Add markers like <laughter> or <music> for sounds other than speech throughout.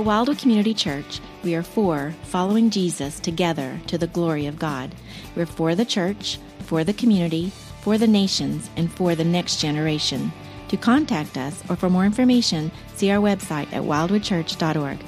At Wildwood Community Church, we are for following Jesus together to the glory of God. We're for the church, for the community, for the nations, and for the next generation. To contact us or for more information, see our website at wildwoodchurch.org.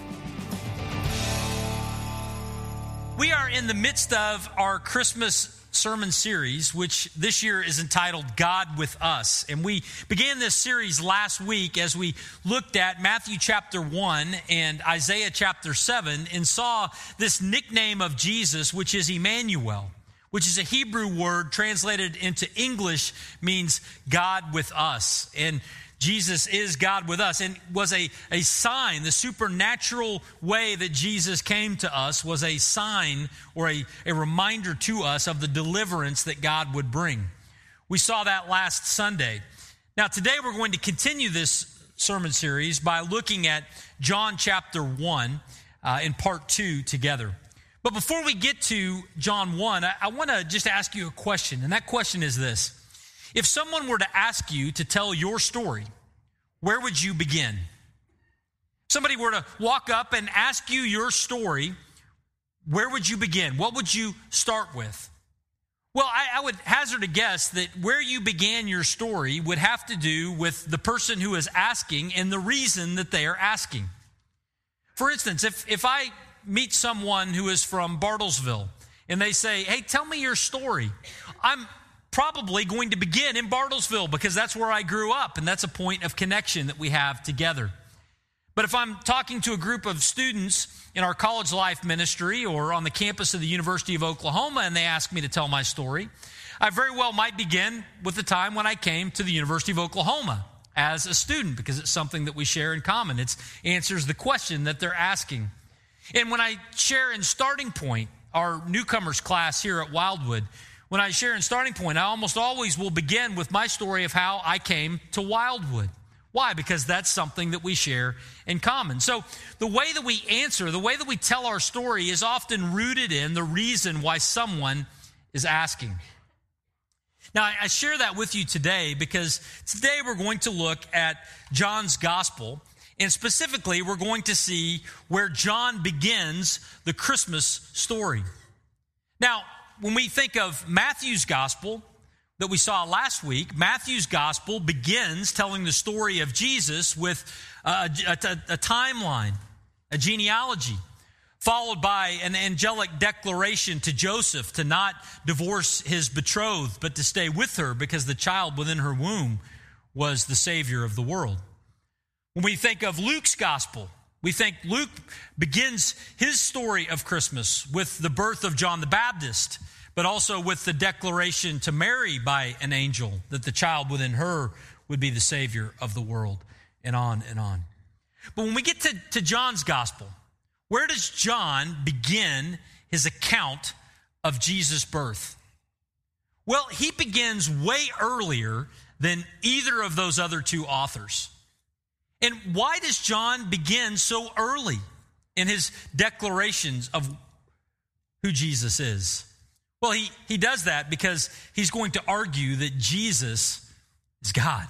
We are in the midst of our Christmas sermon series, which this year is entitled God with Us. And we began this series last week as we looked at Matthew chapter 1 and Isaiah chapter 7 and saw this nickname of Jesus, which is Emmanuel, which is a Hebrew word translated into English means God with us. And Jesus is God with us and was a, a sign. The supernatural way that Jesus came to us was a sign or a, a reminder to us of the deliverance that God would bring. We saw that last Sunday. Now, today we're going to continue this sermon series by looking at John chapter 1 uh, in part 2 together. But before we get to John 1, I, I want to just ask you a question, and that question is this. If someone were to ask you to tell your story, where would you begin? Somebody were to walk up and ask you your story, where would you begin? What would you start with? Well, I, I, would hazard a guess that where you began your story would have to do with the person who is asking and the reason that they are asking. For instance, if, if I meet someone who is from Bartlesville and they say, Hey, tell me your story, I'm, probably going to begin in Bartlesville because that's where I grew up and that's a point of connection that we have together. But if I'm talking to a group of students in our college life ministry or on the campus of the University of Oklahoma and they ask me to tell my story, I very well might begin with the time when I came to the University of Oklahoma as a student because it's something that we share in common. It answers the question that they're asking. And when I share in starting point, our newcomers class here at Wildwood, when I share in starting point, I almost always will begin with my story of how I came to Wildwood. Why? Because that's something that we share in common. So, the way that we answer, the way that we tell our story is often rooted in the reason why someone is asking. Now, I share that with you today because today we're going to look at John's gospel. And specifically, we're going to see where John begins the Christmas story. Now, when we think of Matthew's gospel that we saw last week, Matthew's gospel begins telling the story of Jesus with a, a, a timeline, a genealogy, followed by an angelic declaration to Joseph to not divorce his betrothed, but to stay with her because the child within her womb was the Savior of the world. When we think of Luke's gospel, we think Luke begins his story of Christmas with the birth of John the Baptist, but also with the declaration to Mary by an angel that the child within her would be the Savior of the world, and on and on. But when we get to, to John's gospel, where does John begin his account of Jesus' birth? Well, he begins way earlier than either of those other two authors. And why does John begin so early in his declarations of who Jesus is? Well, he, he does that because he's going to argue that Jesus is God.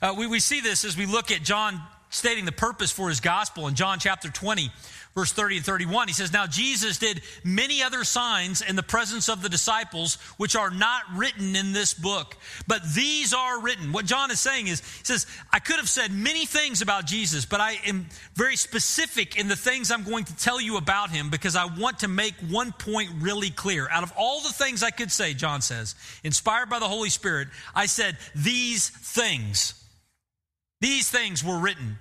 Uh, we, we see this as we look at John stating the purpose for his gospel in John chapter 20, verse 30 and 31. He says, Now Jesus did many other signs in the presence of the disciples, which are not written in this book, but these are written. What John is saying is, he says, I could have said many things about Jesus, but I am very specific in the things I'm going to tell you about him because I want to make one point really clear. Out of all the things I could say, John says, inspired by the Holy Spirit, I said, These things. These things were written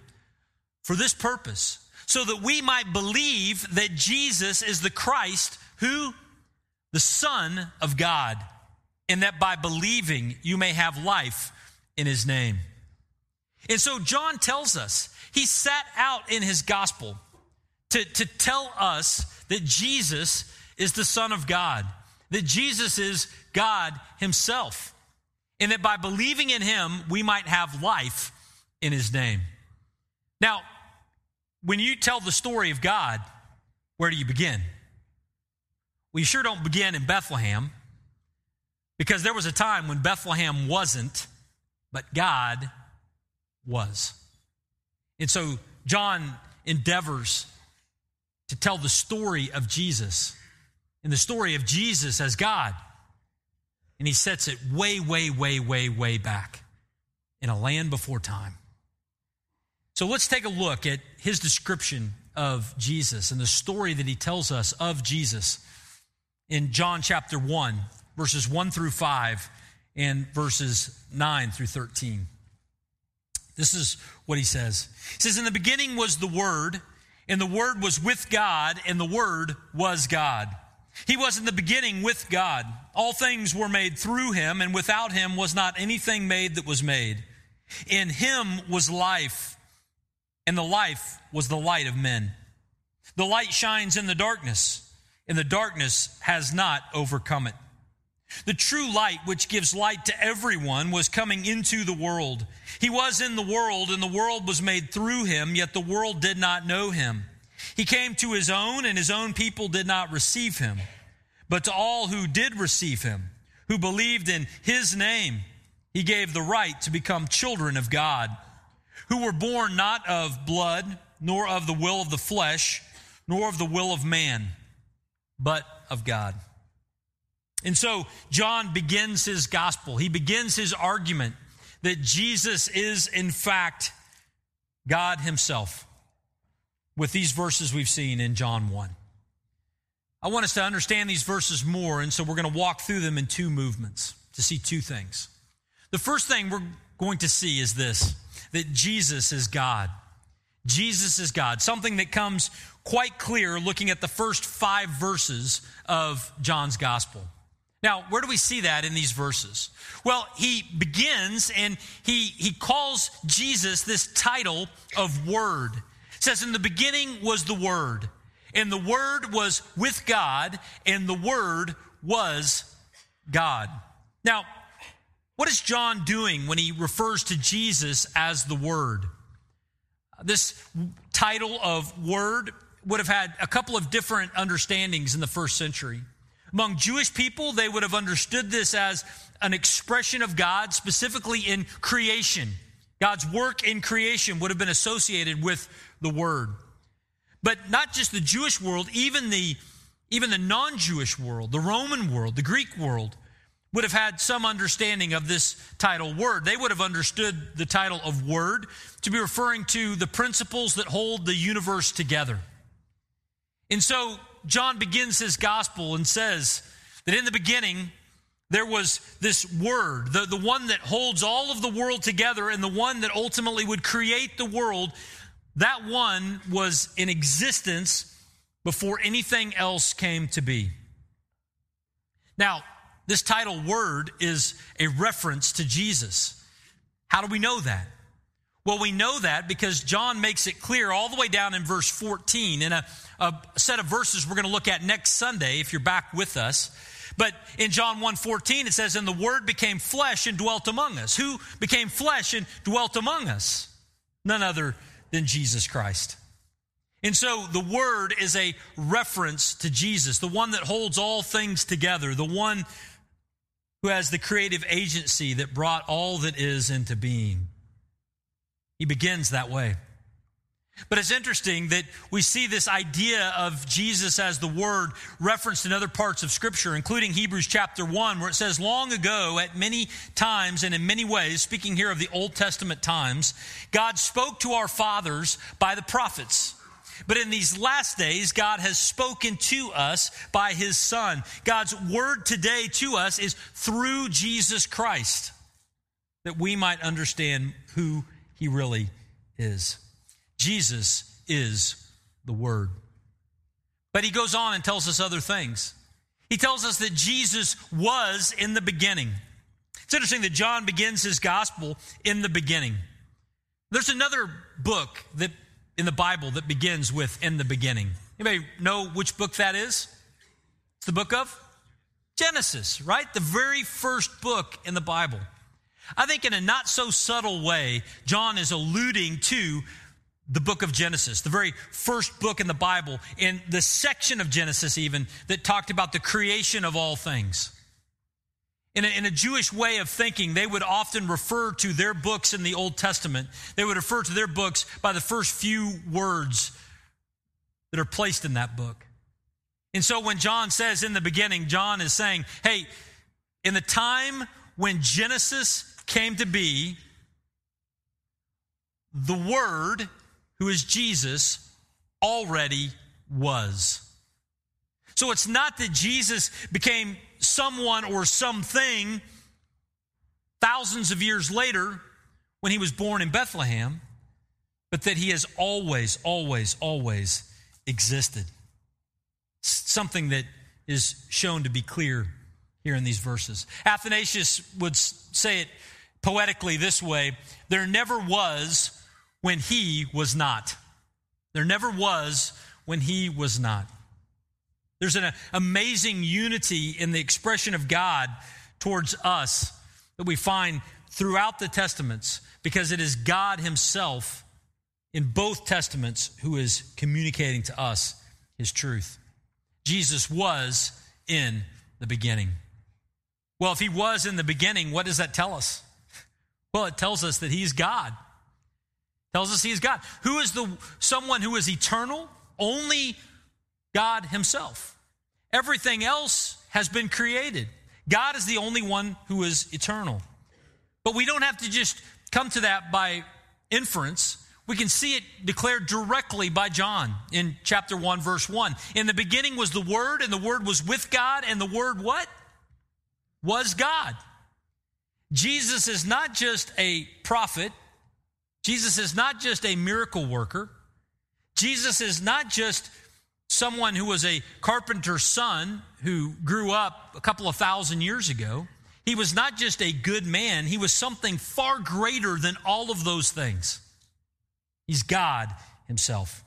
for this purpose so that we might believe that Jesus is the Christ, who? The Son of God, and that by believing you may have life in his name. And so John tells us, he sat out in his gospel to, to tell us that Jesus is the Son of God, that Jesus is God himself, and that by believing in him, we might have life in his name. Now, when you tell the story of God, where do you begin? Well, you sure don't begin in Bethlehem because there was a time when Bethlehem wasn't, but God was. And so John endeavors to tell the story of Jesus and the story of Jesus as God. And he sets it way, way, way, way, way back in a land before time. So let's take a look at his description of Jesus and the story that he tells us of Jesus in John chapter 1, verses 1 through 5 and verses 9 through 13. This is what he says. He says, In the beginning was the Word, and the Word was with God, and the Word was God. He was in the beginning with God. All things were made through him, and without him was not anything made that was made. In him was life, and the life was the light of men. The light shines in the darkness, and the darkness has not overcome it. The true light, which gives light to everyone, was coming into the world. He was in the world, and the world was made through him, yet the world did not know him. He came to his own, and his own people did not receive him. But to all who did receive him, who believed in his name, he gave the right to become children of God, who were born not of blood, nor of the will of the flesh, nor of the will of man, but of God. And so John begins his gospel. He begins his argument that Jesus is, in fact, God himself with these verses we've seen in John 1. I want us to understand these verses more, and so we're going to walk through them in two movements to see two things. The first thing we're going to see is this that Jesus is God. Jesus is God, something that comes quite clear looking at the first five verses of John's gospel. Now, where do we see that in these verses? Well, he begins and he, he calls Jesus this title of Word. It says, In the beginning was the Word, and the Word was with God, and the Word was God. Now, what is John doing when he refers to Jesus as the Word? This title of Word would have had a couple of different understandings in the first century. Among Jewish people, they would have understood this as an expression of God, specifically in creation. God's work in creation would have been associated with the word. But not just the Jewish world, even the, even the non Jewish world, the Roman world, the Greek world, would have had some understanding of this title word. They would have understood the title of word to be referring to the principles that hold the universe together. And so John begins his gospel and says that in the beginning, there was this word, the, the one that holds all of the world together and the one that ultimately would create the world that one was in existence before anything else came to be. Now, this title word is a reference to Jesus. How do we know that? Well, we know that because John makes it clear all the way down in verse 14 in a, a set of verses we're going to look at next Sunday if you're back with us. But in John 1:14 it says and the word became flesh and dwelt among us. Who became flesh and dwelt among us? None other than Jesus Christ. And so the word is a reference to Jesus, the one that holds all things together, the one who has the creative agency that brought all that is into being. He begins that way. But it's interesting that we see this idea of Jesus as the Word referenced in other parts of Scripture, including Hebrews chapter 1, where it says, Long ago, at many times and in many ways, speaking here of the Old Testament times, God spoke to our fathers by the prophets. But in these last days, God has spoken to us by His Son. God's Word today to us is through Jesus Christ, that we might understand who He really is. Jesus is the Word. But he goes on and tells us other things. He tells us that Jesus was in the beginning. It's interesting that John begins his gospel in the beginning. There's another book that in the Bible that begins with in the beginning. Anybody know which book that is? It's the book of Genesis, right? The very first book in the Bible. I think in a not so subtle way, John is alluding to the book of Genesis, the very first book in the Bible, in the section of Genesis even that talked about the creation of all things. In a, in a, Jewish way of thinking, they would often refer to their books in the Old Testament. They would refer to their books by the first few words that are placed in that book. And so when John says in the beginning, John is saying, hey, in the time when Genesis came to be, the Word, who is Jesus, already was. So it's not that Jesus became someone or something thousands of years later when he was born in Bethlehem, but that he has always, always, always existed. Something that is shown to be clear here in these verses. Athanasius would say it poetically this way there never was when he was not. There never was when he was not. There's an amazing unity in the expression of God towards us that we find throughout the Testaments because it is God Himself in both Testaments who is communicating to us His truth. Jesus was in the beginning. Well, if He was in the beginning, what does that tell us? Well, it tells us that He's God. It tells us He is God. Who is the someone who is eternal? Only God Himself. Everything else has been created. God is the only one who is eternal. But we don't have to just come to that by inference. We can see it declared directly by John in chapter 1, verse 1. In the beginning was the Word, and the Word was with God, and the Word what? Was God. Jesus is not just a prophet, Jesus is not just a miracle worker, Jesus is not just someone who was a carpenter's son who grew up a couple of thousand years ago. He was not just a good man, he was something far greater than all of those things. He's God Himself.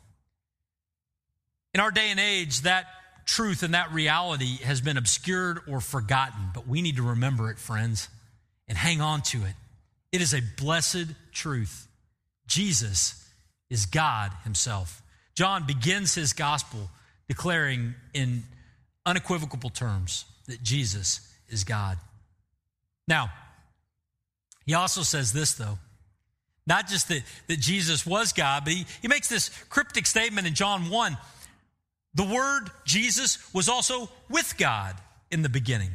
In our day and age, that truth and that reality has been obscured or forgotten, but we need to remember it, friends, and hang on to it. It is a blessed truth. Jesus is God Himself. John begins his gospel declaring in unequivocal terms that Jesus is God. Now, he also says this, though. Not just that, that Jesus was God, but he, he makes this cryptic statement in John 1. The word Jesus was also with God in the beginning.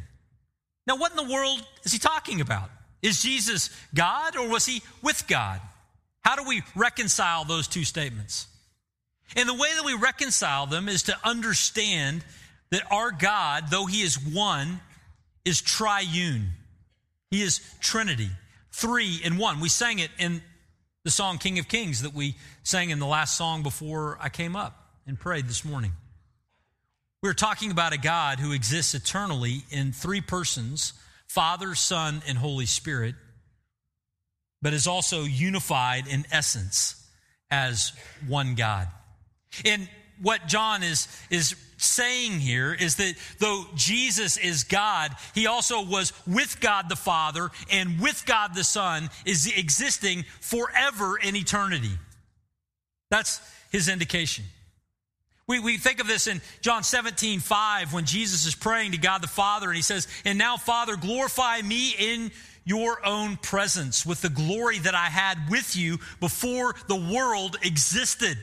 Now, what in the world is he talking about? Is Jesus God or was he with God? How do we reconcile those two statements? And the way that we reconcile them is to understand that our God, though he is one, is triune. He is Trinity, three in one. We sang it in the song King of Kings that we sang in the last song before I came up and prayed this morning. We're talking about a God who exists eternally in three persons Father, Son, and Holy Spirit, but is also unified in essence as one God. And what John is, is saying here is that though Jesus is God, he also was with God the Father and with God the Son is existing forever in eternity. That's his indication. We, we think of this in John 17, 5, when Jesus is praying to God the Father, and he says, And now, Father, glorify me in your own presence with the glory that I had with you before the world existed.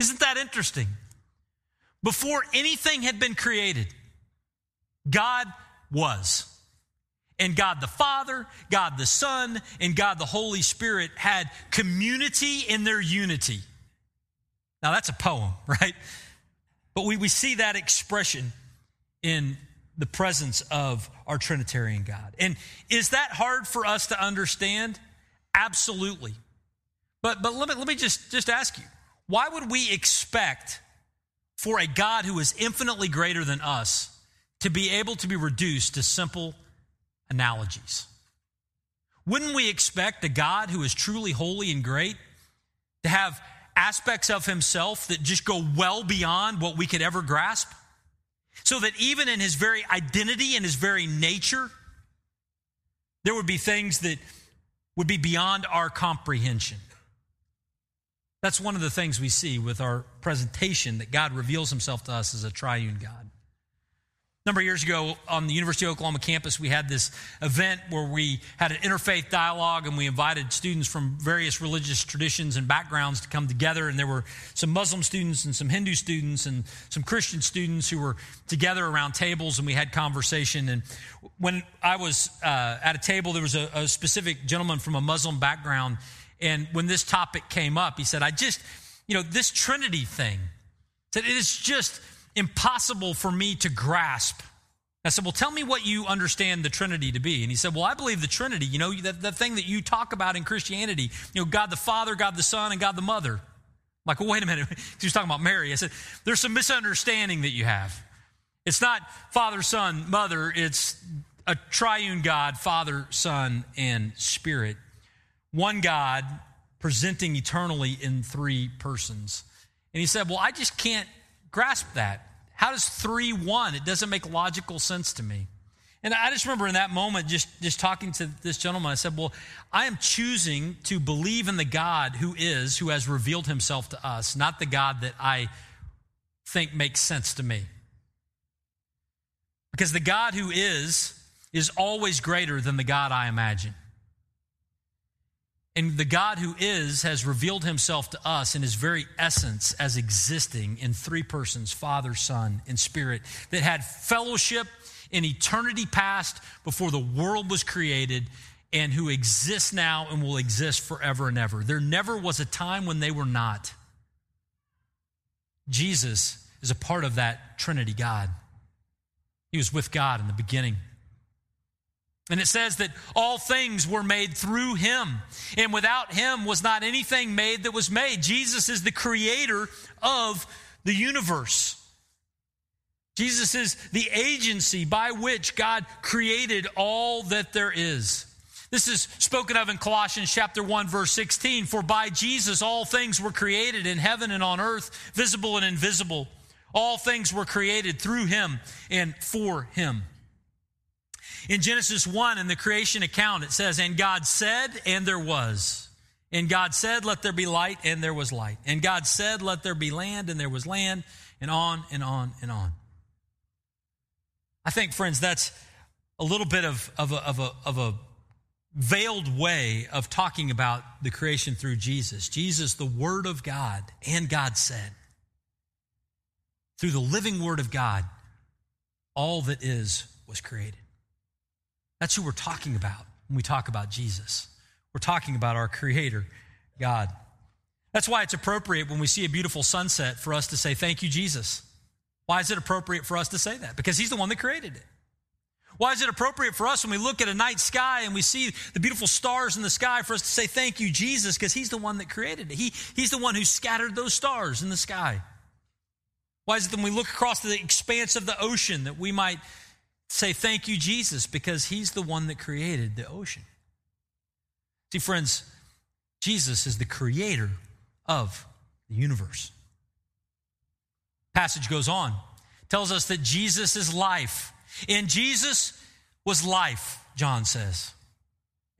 Isn't that interesting? Before anything had been created, God was. And God the Father, God the Son, and God the Holy Spirit had community in their unity. Now that's a poem, <laughs> right? But we, we see that expression in the presence of our Trinitarian God. And is that hard for us to understand? Absolutely. But, but let, me, let me just, just ask you why would we expect for a God who is infinitely greater than us to be able to be reduced to simple analogies? Wouldn't we expect a God who is truly holy and great to have aspects of himself that just go well beyond what we could ever grasp? So that even in his very identity and his very nature, there would be things that would be beyond our comprehension. That's one of the things we see with our presentation that God reveals himself to us as a triune God. A number of years ago on the University of Oklahoma campus, we had this event where we had an interfaith dialogue and we invited students from various religious traditions and backgrounds to come together. And there were some Muslim students and some Hindu students and some Christian students who were together around tables and we had conversation. And when I was uh, at a table, there was a, a specific gentleman from a Muslim background. And when this topic came up, he said, I just, you know, this Trinity thing, said it is just impossible for me to grasp. I said, Well, tell me what you understand the Trinity to be. And he said, Well, I believe the Trinity, you know, the, thing that you talk about in Christianity, you know, God the Father, God the Son, and God the Mother. I'm like, well, wait a minute. <laughs> he was talking about Mary. I said, There's some misunderstanding that you have. It's not Father, Son, Mother, it's a triune God, Father, Son, and Spirit. One God presenting eternally in three persons. And he said, Well, I just can't grasp that. How does 3 1? It doesn't make logical sense to me. And I just remember in that moment, just, just talking to this gentleman, I said, Well, I am choosing to believe in the God who is, who has revealed himself to us, not the God that I think makes sense to me. Because the God who is, is always greater than the God I imagine. And the God who is has revealed himself to us in his very essence as existing in three persons Father, Son, and Spirit that had fellowship in eternity past before the world was created and who exists now and will exist forever and ever. There never was a time when they were not. Jesus is a part of that Trinity God. He was with God in the beginning. And it says that all things were made through him. And without him was not anything made that was made. Jesus is the creator of the universe. Jesus is the agency by which God created all that there is. This is spoken of in Colossians chapter 1 verse 16, for by Jesus all things were created in heaven and on earth, visible and invisible. All things were created through him and for him. In Genesis 1, in the creation account, it says, And God said, and there was. And God said, Let there be light, and there was light. And God said, Let there be land, and there was land, and on and on and on. I think, friends, that's a little bit of, of, a, of, a, of a veiled way of talking about the creation through Jesus. Jesus, the Word of God, and God said. Through the living Word of God, all that is was created. That's who we're talking about when we talk about Jesus. We're talking about our Creator, God. That's why it's appropriate when we see a beautiful sunset for us to say, Thank you, Jesus. Why is it appropriate for us to say that? Because He's the one that created it. Why is it appropriate for us when we look at a night sky and we see the beautiful stars in the sky for us to say, Thank you, Jesus? Because He's the one that created it. He, he's the one who scattered those stars in the sky. Why is it when we look across the expanse of the ocean that we might say thank you, Jesus, because he's the one that created the ocean. See, friends, Jesus is the creator of the universe. Passage goes on, tells us that Jesus is life. In Jesus was life, John says.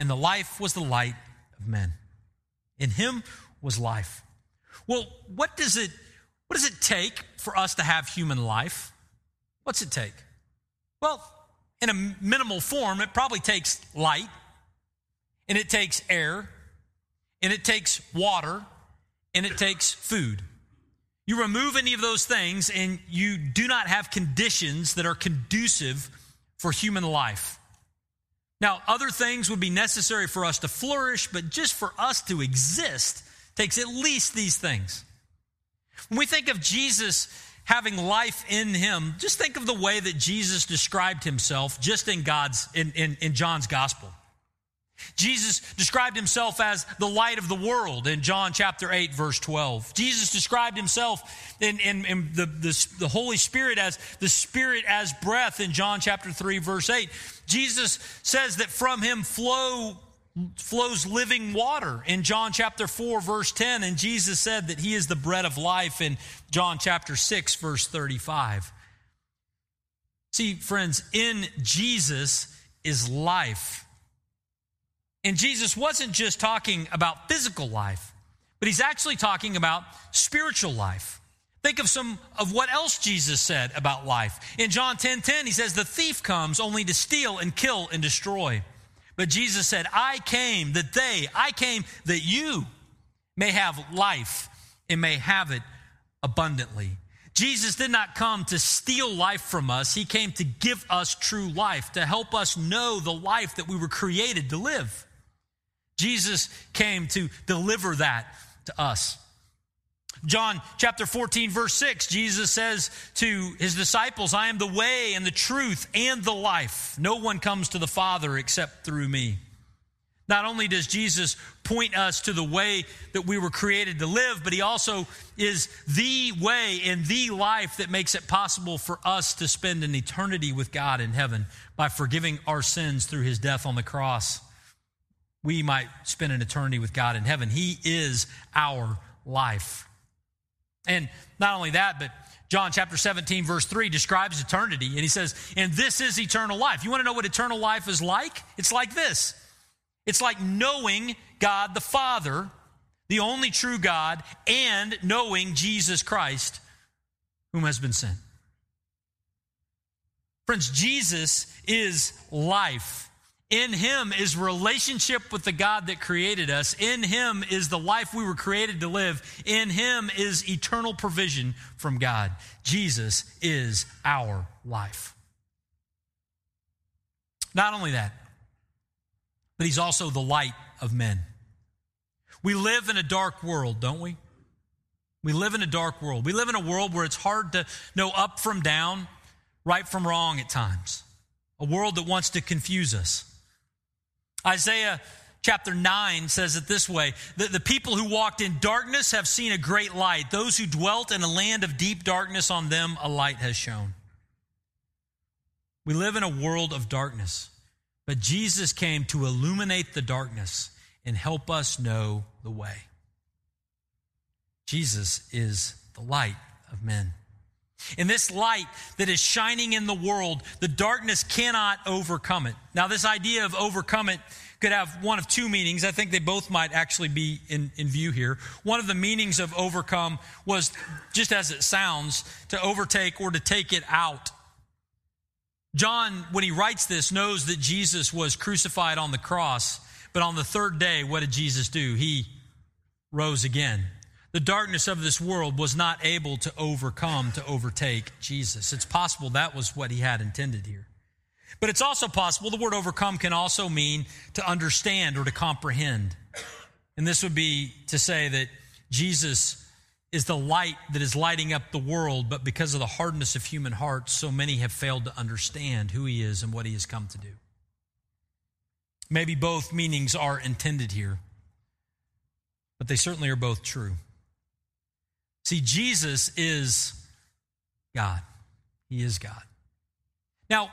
And the life was the light of men. In him was life. Well, what does it what does it take for us to have human life? What's it take? Well, in a minimal form, it probably takes light, and it takes air, and it takes water, and it takes food. You remove any of those things, and you do not have conditions that are conducive for human life. Now, other things would be necessary for us to flourish, but just for us to exist takes at least these things. When we think of Jesus having life in him, just think of the way that Jesus described himself just in God's in, in, in John's gospel. Jesus described himself as the light of the world in John chapter 8, verse 12. Jesus described himself in, in, in the, the, the, Holy Spirit as the Spirit as breath in John chapter 3, verse 8. Jesus says that from him flow flows living water in John chapter 4, verse 10. And Jesus said that he is the bread of life in John chapter 6, verse 35. See, friends, in Jesus is life. And Jesus wasn't just talking about physical life, but he's actually talking about spiritual life. Think of some of what else Jesus said about life. In John 10 10, he says, The thief comes only to steal and kill and destroy. But Jesus said, I came that they, I came that you may have life and may have it abundantly. Jesus did not come to steal life from us. He came to give us true life, to help us know the life that we were created to live. Jesus came to deliver that to us. John chapter 14, verse 6, Jesus says to his disciples, I am the way and the truth and the life. No one comes to the Father except through me. Not only does Jesus point us to the way that we were created to live, but he also is the way and the life that makes it possible for us to spend an eternity with God in heaven by forgiving our sins through his death on the cross. We might spend an eternity with God in heaven. He is our life. And not only that, but John chapter 17, verse 3 describes eternity, and he says, And this is eternal life. You want to know what eternal life is like? It's like this it's like knowing God the Father, the only true God, and knowing Jesus Christ, whom has been sent. Friends, Jesus is life. In him is relationship with the God that created us. In him is the life we were created to live. In him is eternal provision from God. Jesus is our life. Not only that, but he's also the light of men. We live in a dark world, don't we? We live in a dark world. We live in a world where it's hard to know up from down, right from wrong at times. A world that wants to confuse us. Isaiah chapter 9 says it this way that the people who walked in darkness have seen a great light. Those who dwelt in a land of deep darkness, on them a light has shone. We live in a world of darkness, but Jesus came to illuminate the darkness and help us know the way. Jesus is the light of men. In this light that is shining in the world, the darkness cannot overcome it. Now, this idea of overcome it could have one of two meanings. I think they both might actually be in, in view here. One of the meanings of overcome was, just as it sounds, to overtake or to take it out. John, when he writes this, knows that Jesus was crucified on the cross, but on the third day, what did Jesus do? He rose again the darkness of this world was not able to overcome, to overtake Jesus. It's possible that was what he had intended here. But it's also possible the word overcome can also mean to understand or to comprehend. And this would be to say that Jesus is the light that is lighting up the world, but because of the hardness of human hearts, so many have failed to understand who he is and what he has come to do. Maybe both meanings are intended here, but they certainly are both true. See, Jesus is God. He is God. Now,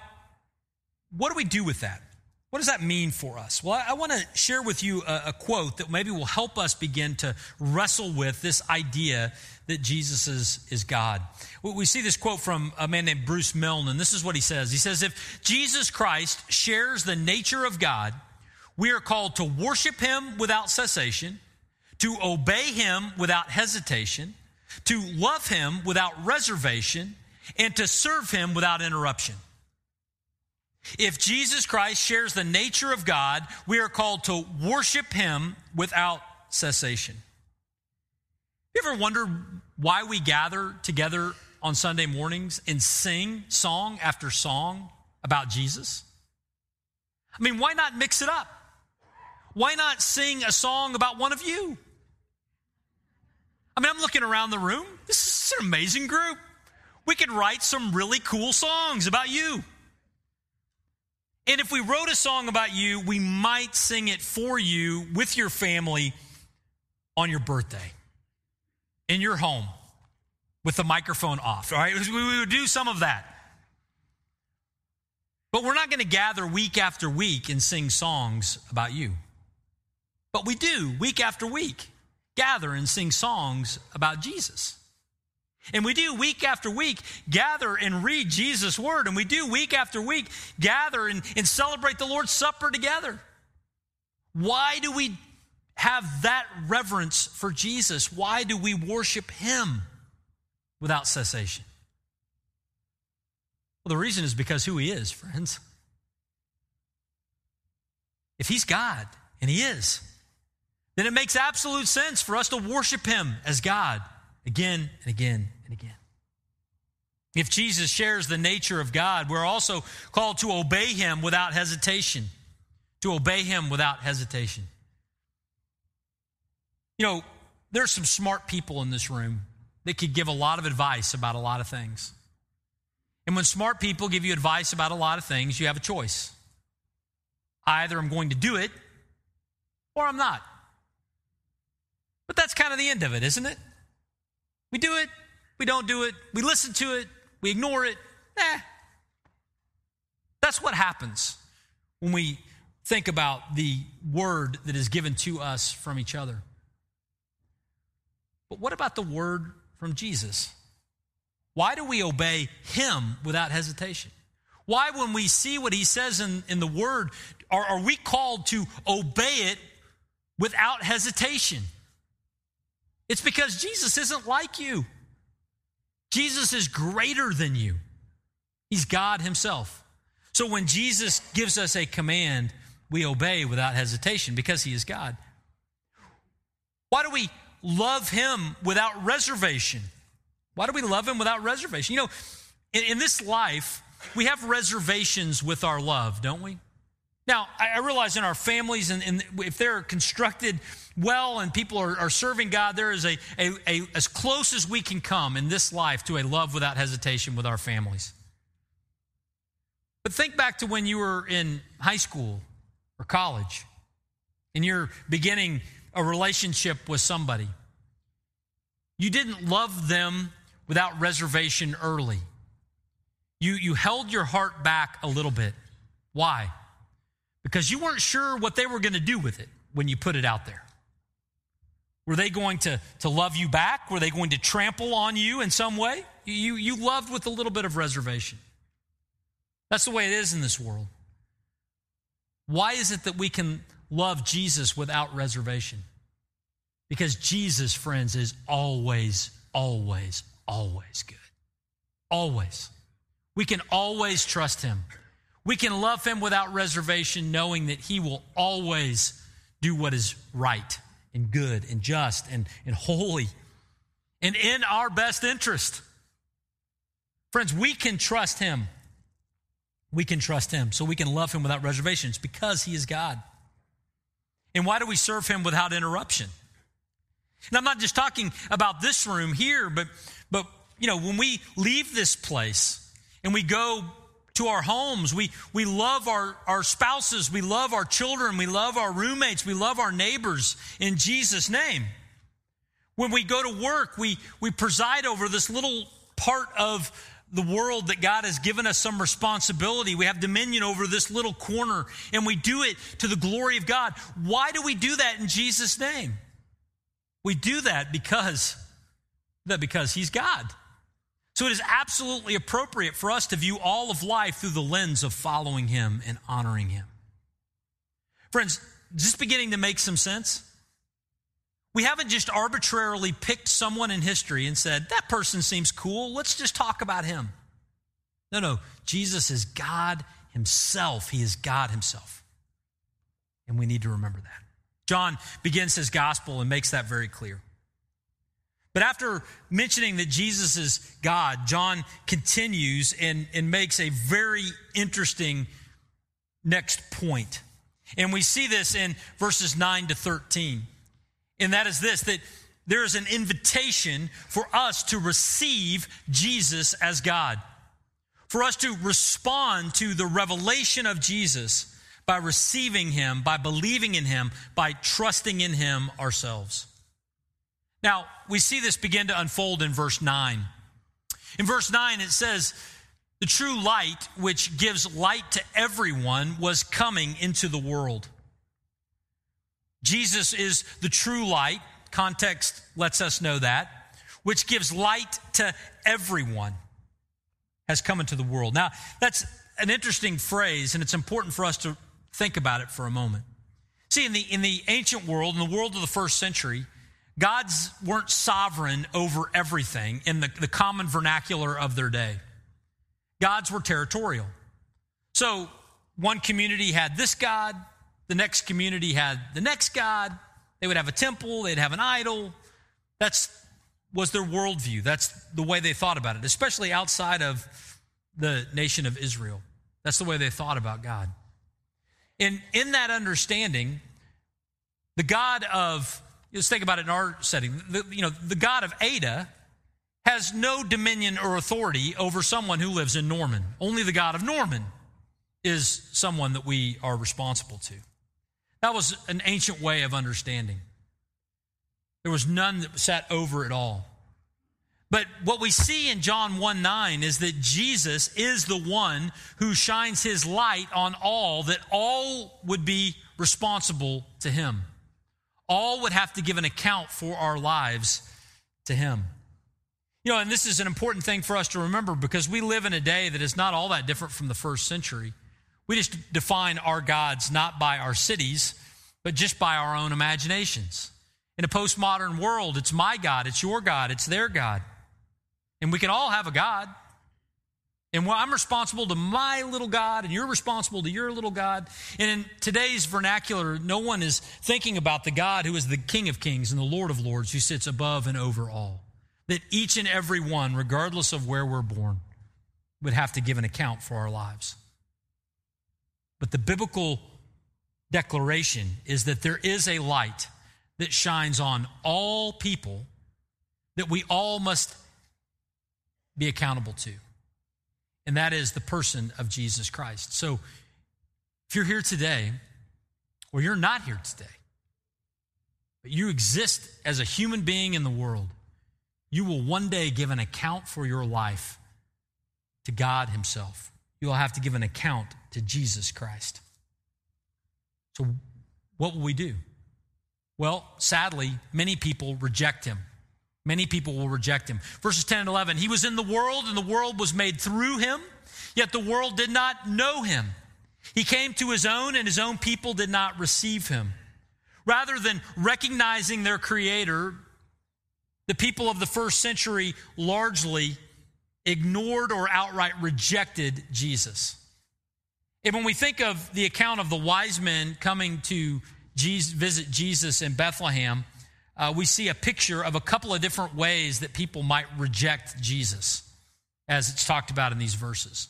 what do we do with that? What does that mean for us? Well, I, want to share with you a, a, quote that maybe will help us begin to wrestle with this idea that Jesus is, is God. We see this quote from a man named Bruce Milne, and this is what he says. He says, If Jesus Christ shares the nature of God, we are called to worship him without cessation, to obey him without hesitation, to love him without reservation, and to serve him without interruption. If Jesus Christ shares the nature of God, we are called to worship him without cessation. You ever wondered why we gather together on Sunday mornings and sing song after song about Jesus? I mean, why not mix it up? Why not sing a song about one of you? I mean, I'm looking around the room. This is an amazing group. We could write some really cool songs about you. And if we wrote a song about you, we might sing it for you with your family on your birthday, in your home, with the microphone off. All right, we would do some of that. But we're not going to gather week after week and sing songs about you. But we do week after week gather and sing songs about Jesus. And we do week after week gather and read Jesus' word. And we do week after week gather and, and celebrate the Lord's Supper together. Why do we have that reverence for Jesus? Why do we worship him? without cessation? Well, the reason is because who he is, friends. If he's God, and he is, then it makes absolute sense for us to worship him as God again and again and again. If Jesus shares the nature of God, we're also called to obey him without hesitation. To obey him without hesitation. You know, there's some smart people in this room that could give a lot of advice about a lot of things. And when smart people give you advice about a lot of things, you have a choice. Either I'm going to do it or I'm not. But that's kind of the end of it, isn't it? We do it, we don't do it, we listen to it, we ignore it. Eh. That's what happens when we think about the word that is given to us from each other. But what about the word from Jesus? Why do we obey him without hesitation? Why, when we see what he says in, in the word, are, are we called to obey it without hesitation? It's because Jesus isn't like you. Jesus is greater than you. He's God Himself. So when Jesus gives us a command, we obey without hesitation because He is God. Why do we love Him without reservation? Why do we love Him without reservation? You know, in, in this life, we have reservations with our love, don't we? Now, I realize in our families, and, if they're constructed well and people are, are serving God, there is a, a, a, as close as we can come in this life to a love without hesitation with our families. But think back to when you were in high school or college and you're beginning a relationship with somebody. You didn't love them without reservation early. You, you held your heart back a little bit. Why? Because you weren't sure what they were going to do with it when you put it out there. Were they going to, to love you back? Were they going to trample on you in some way? You, you loved with a little bit of reservation. That's the way it is in this world. Why is it that we can love Jesus without reservation? Because Jesus, friends, is always, always, always good. Always. We can always trust him. We can love him without reservation, knowing that he will always do what is right and good and just and, and holy and in our best interest. Friends, we can trust him. We can trust him. So we can love him without reservations because he is God. And why do we serve him without interruption? And I'm not just talking about this room here, but, but you know, when we leave this place and we go to our homes. We, we love our, our spouses. We love our children. We love our roommates. We love our neighbors in Jesus' name. When we go to work, we, we preside over this little part of the world that God has given us some responsibility. We have dominion over this little corner and we do it to the glory of God. Why do we do that in Jesus' name? We do that because, that because He's God. So it is absolutely appropriate for us to view all of life through the lens of following Him and honoring Him. Friends, is this beginning to make some sense? We haven't just arbitrarily picked someone in history and said, that person seems cool, let's just talk about him. No, no, Jesus is God Himself. He is God Himself. And we need to remember that. John begins his gospel and makes that very clear. But after mentioning that Jesus is God, John continues and, and makes a very interesting next point. And we see this in verses 9 to 13. And that is this that there is an invitation for us to receive Jesus as God, for us to respond to the revelation of Jesus by receiving him, by believing in him, by trusting in him ourselves. Now, we see this begin to unfold in verse 9. In verse 9, it says, The true light, which gives light to everyone, was coming into the world. Jesus is the true light. Context lets us know that, which gives light to everyone, has come into the world. Now, that's an interesting phrase, and it's important for us to think about it for a moment. See, in the, in the ancient world, in the world of the first century, Gods weren't sovereign over everything in the, the common vernacular of their day. Gods were territorial. So one community had this God, the next community had the next God. They would have a temple, they'd have an idol. That's was their worldview. That's the way they thought about it, especially outside of the nation of Israel. That's the way they thought about God. And in that understanding, the God of, let's think about it in our setting, the, you know, the God of Ada has no dominion or authority over someone who lives in Norman. Only the God of Norman is someone that we are responsible to. That was an ancient way of understanding. There was none that sat over it all. But what we see in John 1 9 is that Jesus is the one who shines his light on all, that all would be responsible to him. All would have to give an account for our lives to him. You know, and this is an important thing for us to remember because we live in a day that is not all that different from the first century. We just define our gods not by our cities, but just by our own imaginations. In a postmodern world, it's my God, it's your God, it's their God. And we can all have a God. And I'm responsible to my little God, and you're responsible to your little God. And in today's vernacular, no one is thinking about the God who is the King of kings and the Lord of lords, who sits above and over all. That each and every one, regardless of where we're born, would have to give an account for our lives. But the biblical declaration is that there is a light that shines on all people that we all must be accountable to. And that is the person of Jesus Christ. So if you're here today, or you're not here today, but you exist as a human being in the world, you will one day give an account for your life to God Himself. You will have to give an account to Jesus Christ. So, what will we do? Well, sadly, many people reject Him. Many people will reject him. Verses 10 and 11 He was in the world, and the world was made through him, yet the world did not know him. He came to his own, and his own people did not receive him. Rather than recognizing their creator, the people of the first century largely ignored or outright rejected Jesus. And when we think of the account of the wise men coming to Jesus, visit Jesus in Bethlehem, uh, we see a picture of a couple of different ways that people might reject Jesus, as it's talked about in these verses.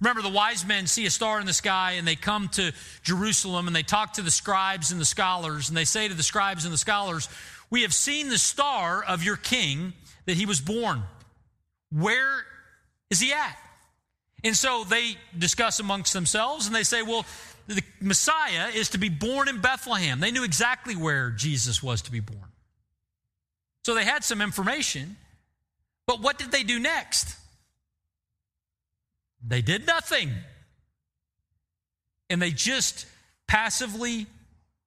Remember, the wise men see a star in the sky and they come to Jerusalem and they talk to the scribes and the scholars and they say to the scribes and the scholars, We have seen the star of your king that he was born. Where is he at? And so they discuss amongst themselves and they say, Well, the Messiah is to be born in Bethlehem. They knew exactly where Jesus was to be born. So they had some information, but what did they do next? They did nothing. And they just passively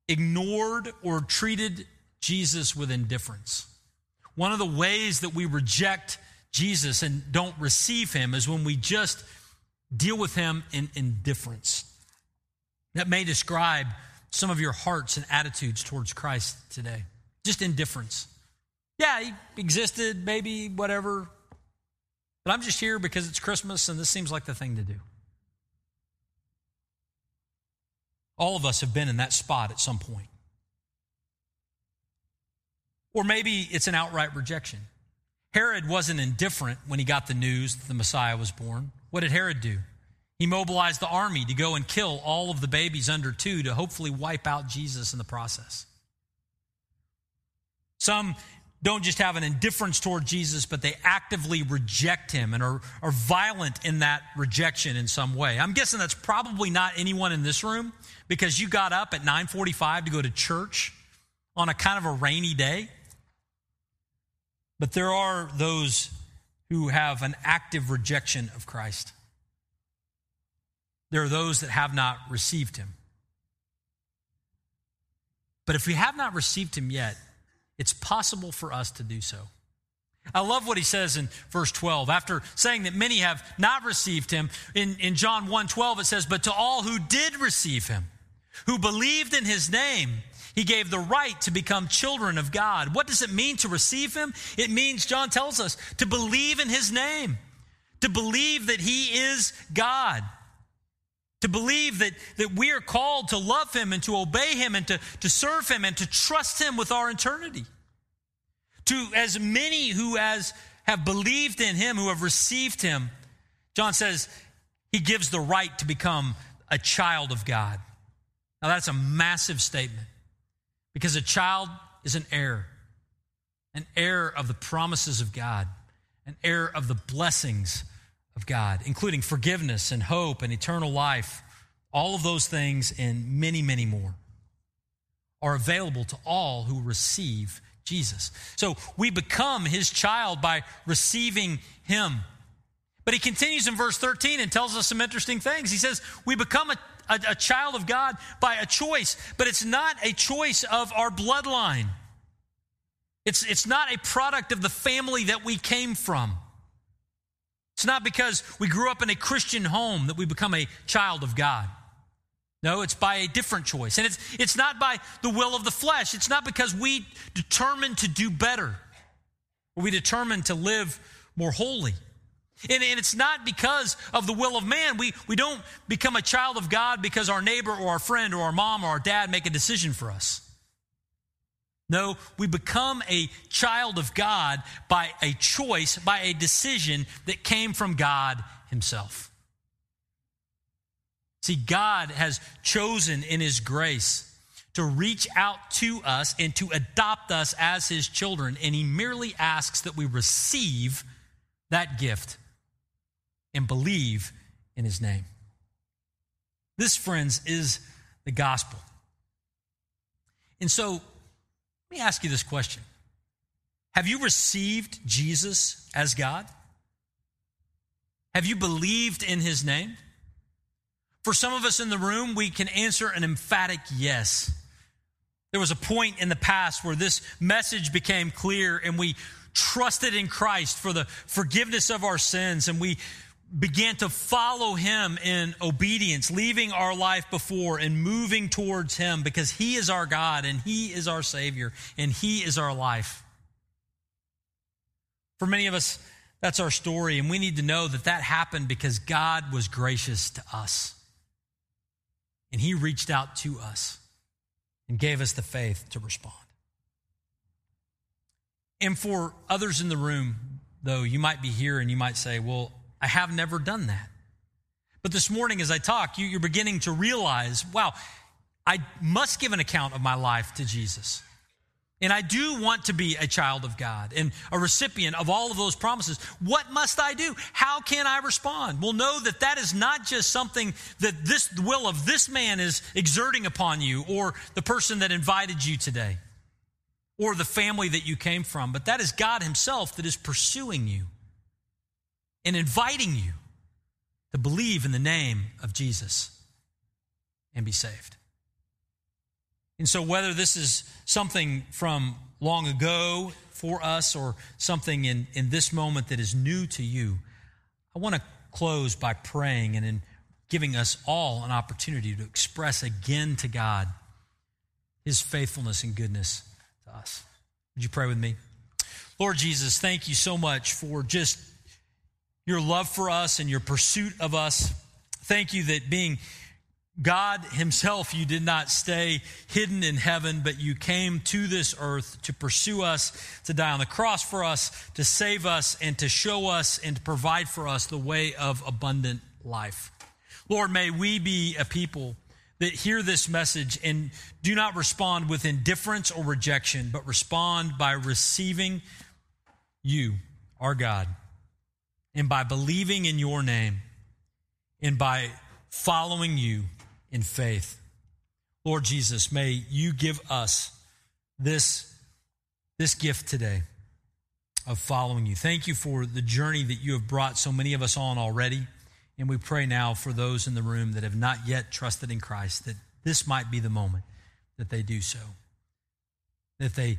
ignored or treated Jesus with indifference. One of the ways that we reject Jesus and don't receive him is when we just deal with him in indifference. That may describe some of your hearts and attitudes towards Christ today. Just indifference. Yeah, he existed, maybe, whatever. But I'm just here because it's Christmas and this seems like the thing to do. All of us have been in that spot at some point. Or maybe it's an outright rejection. Herod wasn't indifferent when he got the news that the Messiah was born. What did Herod do? He mobilized the army to go and kill all of the babies under two to hopefully wipe out Jesus in the process. Some don't just have an indifference toward Jesus, but they actively reject him and are, are violent in that rejection in some way. I'm guessing that's probably not anyone in this room because you got up at 9:45 to go to church on a kind of a rainy day. But there are those who have an active rejection of Christ. There are those that have not received him. But if we have not received him yet, it's possible for us to do so. I love what he says in verse 12. After saying that many have not received him, in, in John 1 12, it says, But to all who did receive him, who believed in his name, He gave the right to become children of God. What does it mean to receive Him? It means, John tells us, to believe in His name, to believe that He is God, to believe that, that we are called to love Him and to obey Him and to, to serve Him and to trust Him with our eternity. To as many who as have believed in Him, who have received Him, John says, He gives the right to become a child of God. Now, that's a massive statement because a child is an heir, an heir of the promises of God, an heir of the blessings of God, including forgiveness and hope and eternal life. All of those things and many, many more are available to all who receive Jesus. So we become his child by receiving him. But he continues in verse 13 and tells us some interesting things. He says, We become a, a, a child of God by a choice, but it's not a choice of our bloodline. It's, it's not a product of the family that we came from. It's not because we grew up in a Christian home that we become a child of God. No, it's by a different choice. And it's, it's not by the will of the flesh. It's not because we determined to do better or we determined to live more holy. And, and, it's not because of the will of man. We, we don't become a child of God because our neighbor or our friend or our mom or our dad make a decision for us. No, we become a child of God by a choice, by a decision that came from God Himself. See, God has chosen in His grace to reach out to us and to adopt us as His children, and He merely asks that we receive that gift and believe in his name. This, friends, is the gospel. And so, let me ask you this question Have you received Jesus as God? Have you believed in his name? For some of us in the room, we can answer an emphatic yes. There was a point in the past where this message became clear and we trusted in Christ for the forgiveness of our sins and we began to follow him in obedience, leaving our life before and moving towards him because he is our God and he is our Savior and he is our life. For many of us, that's our story, and we need to know that that happened because God was gracious to us. And he reached out to us and gave us the faith to respond. And for others in the room, though, you might be here and you might say, well, I have never done that. But this morning, as I talk, you, are beginning to realize, wow, I must give an account of my life to Jesus. And I do want to be a child of God and a recipient of all of those promises. What must I do? How can I respond? Well, know that that is not just something that this the will of this man is exerting upon you or the person that invited you today or the family that you came from, but that is God himself that is pursuing you and inviting you to believe in the name of Jesus and be saved. And so, whether this is something from long ago for us or something in, in this moment that is new to you, I want to close by praying and in giving us all an opportunity to express again to God his faithfulness and goodness to us. Would you pray with me? Lord Jesus, thank you so much for just your love for us and your pursuit of us. Thank you that being God Himself, you did not stay hidden in heaven, but you came to this earth to pursue us, to die on the cross for us, to save us, and to show us and to provide for us the way of abundant life. Lord, may we be a people that hear this message and do not respond with indifference or rejection, but respond by receiving you, our God and by believing in your name and by following you in faith. Lord Jesus, may you give us this, this gift today of following you. Thank you for the journey that you have brought so many of us on already. And we pray now for those in the room that have not yet trusted in Christ that this might be the moment that they do so. That they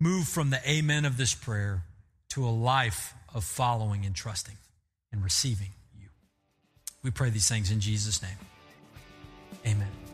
move from the amen of this prayer to a life of following and trusting and receiving you. We pray these things in Jesus' name. Amen.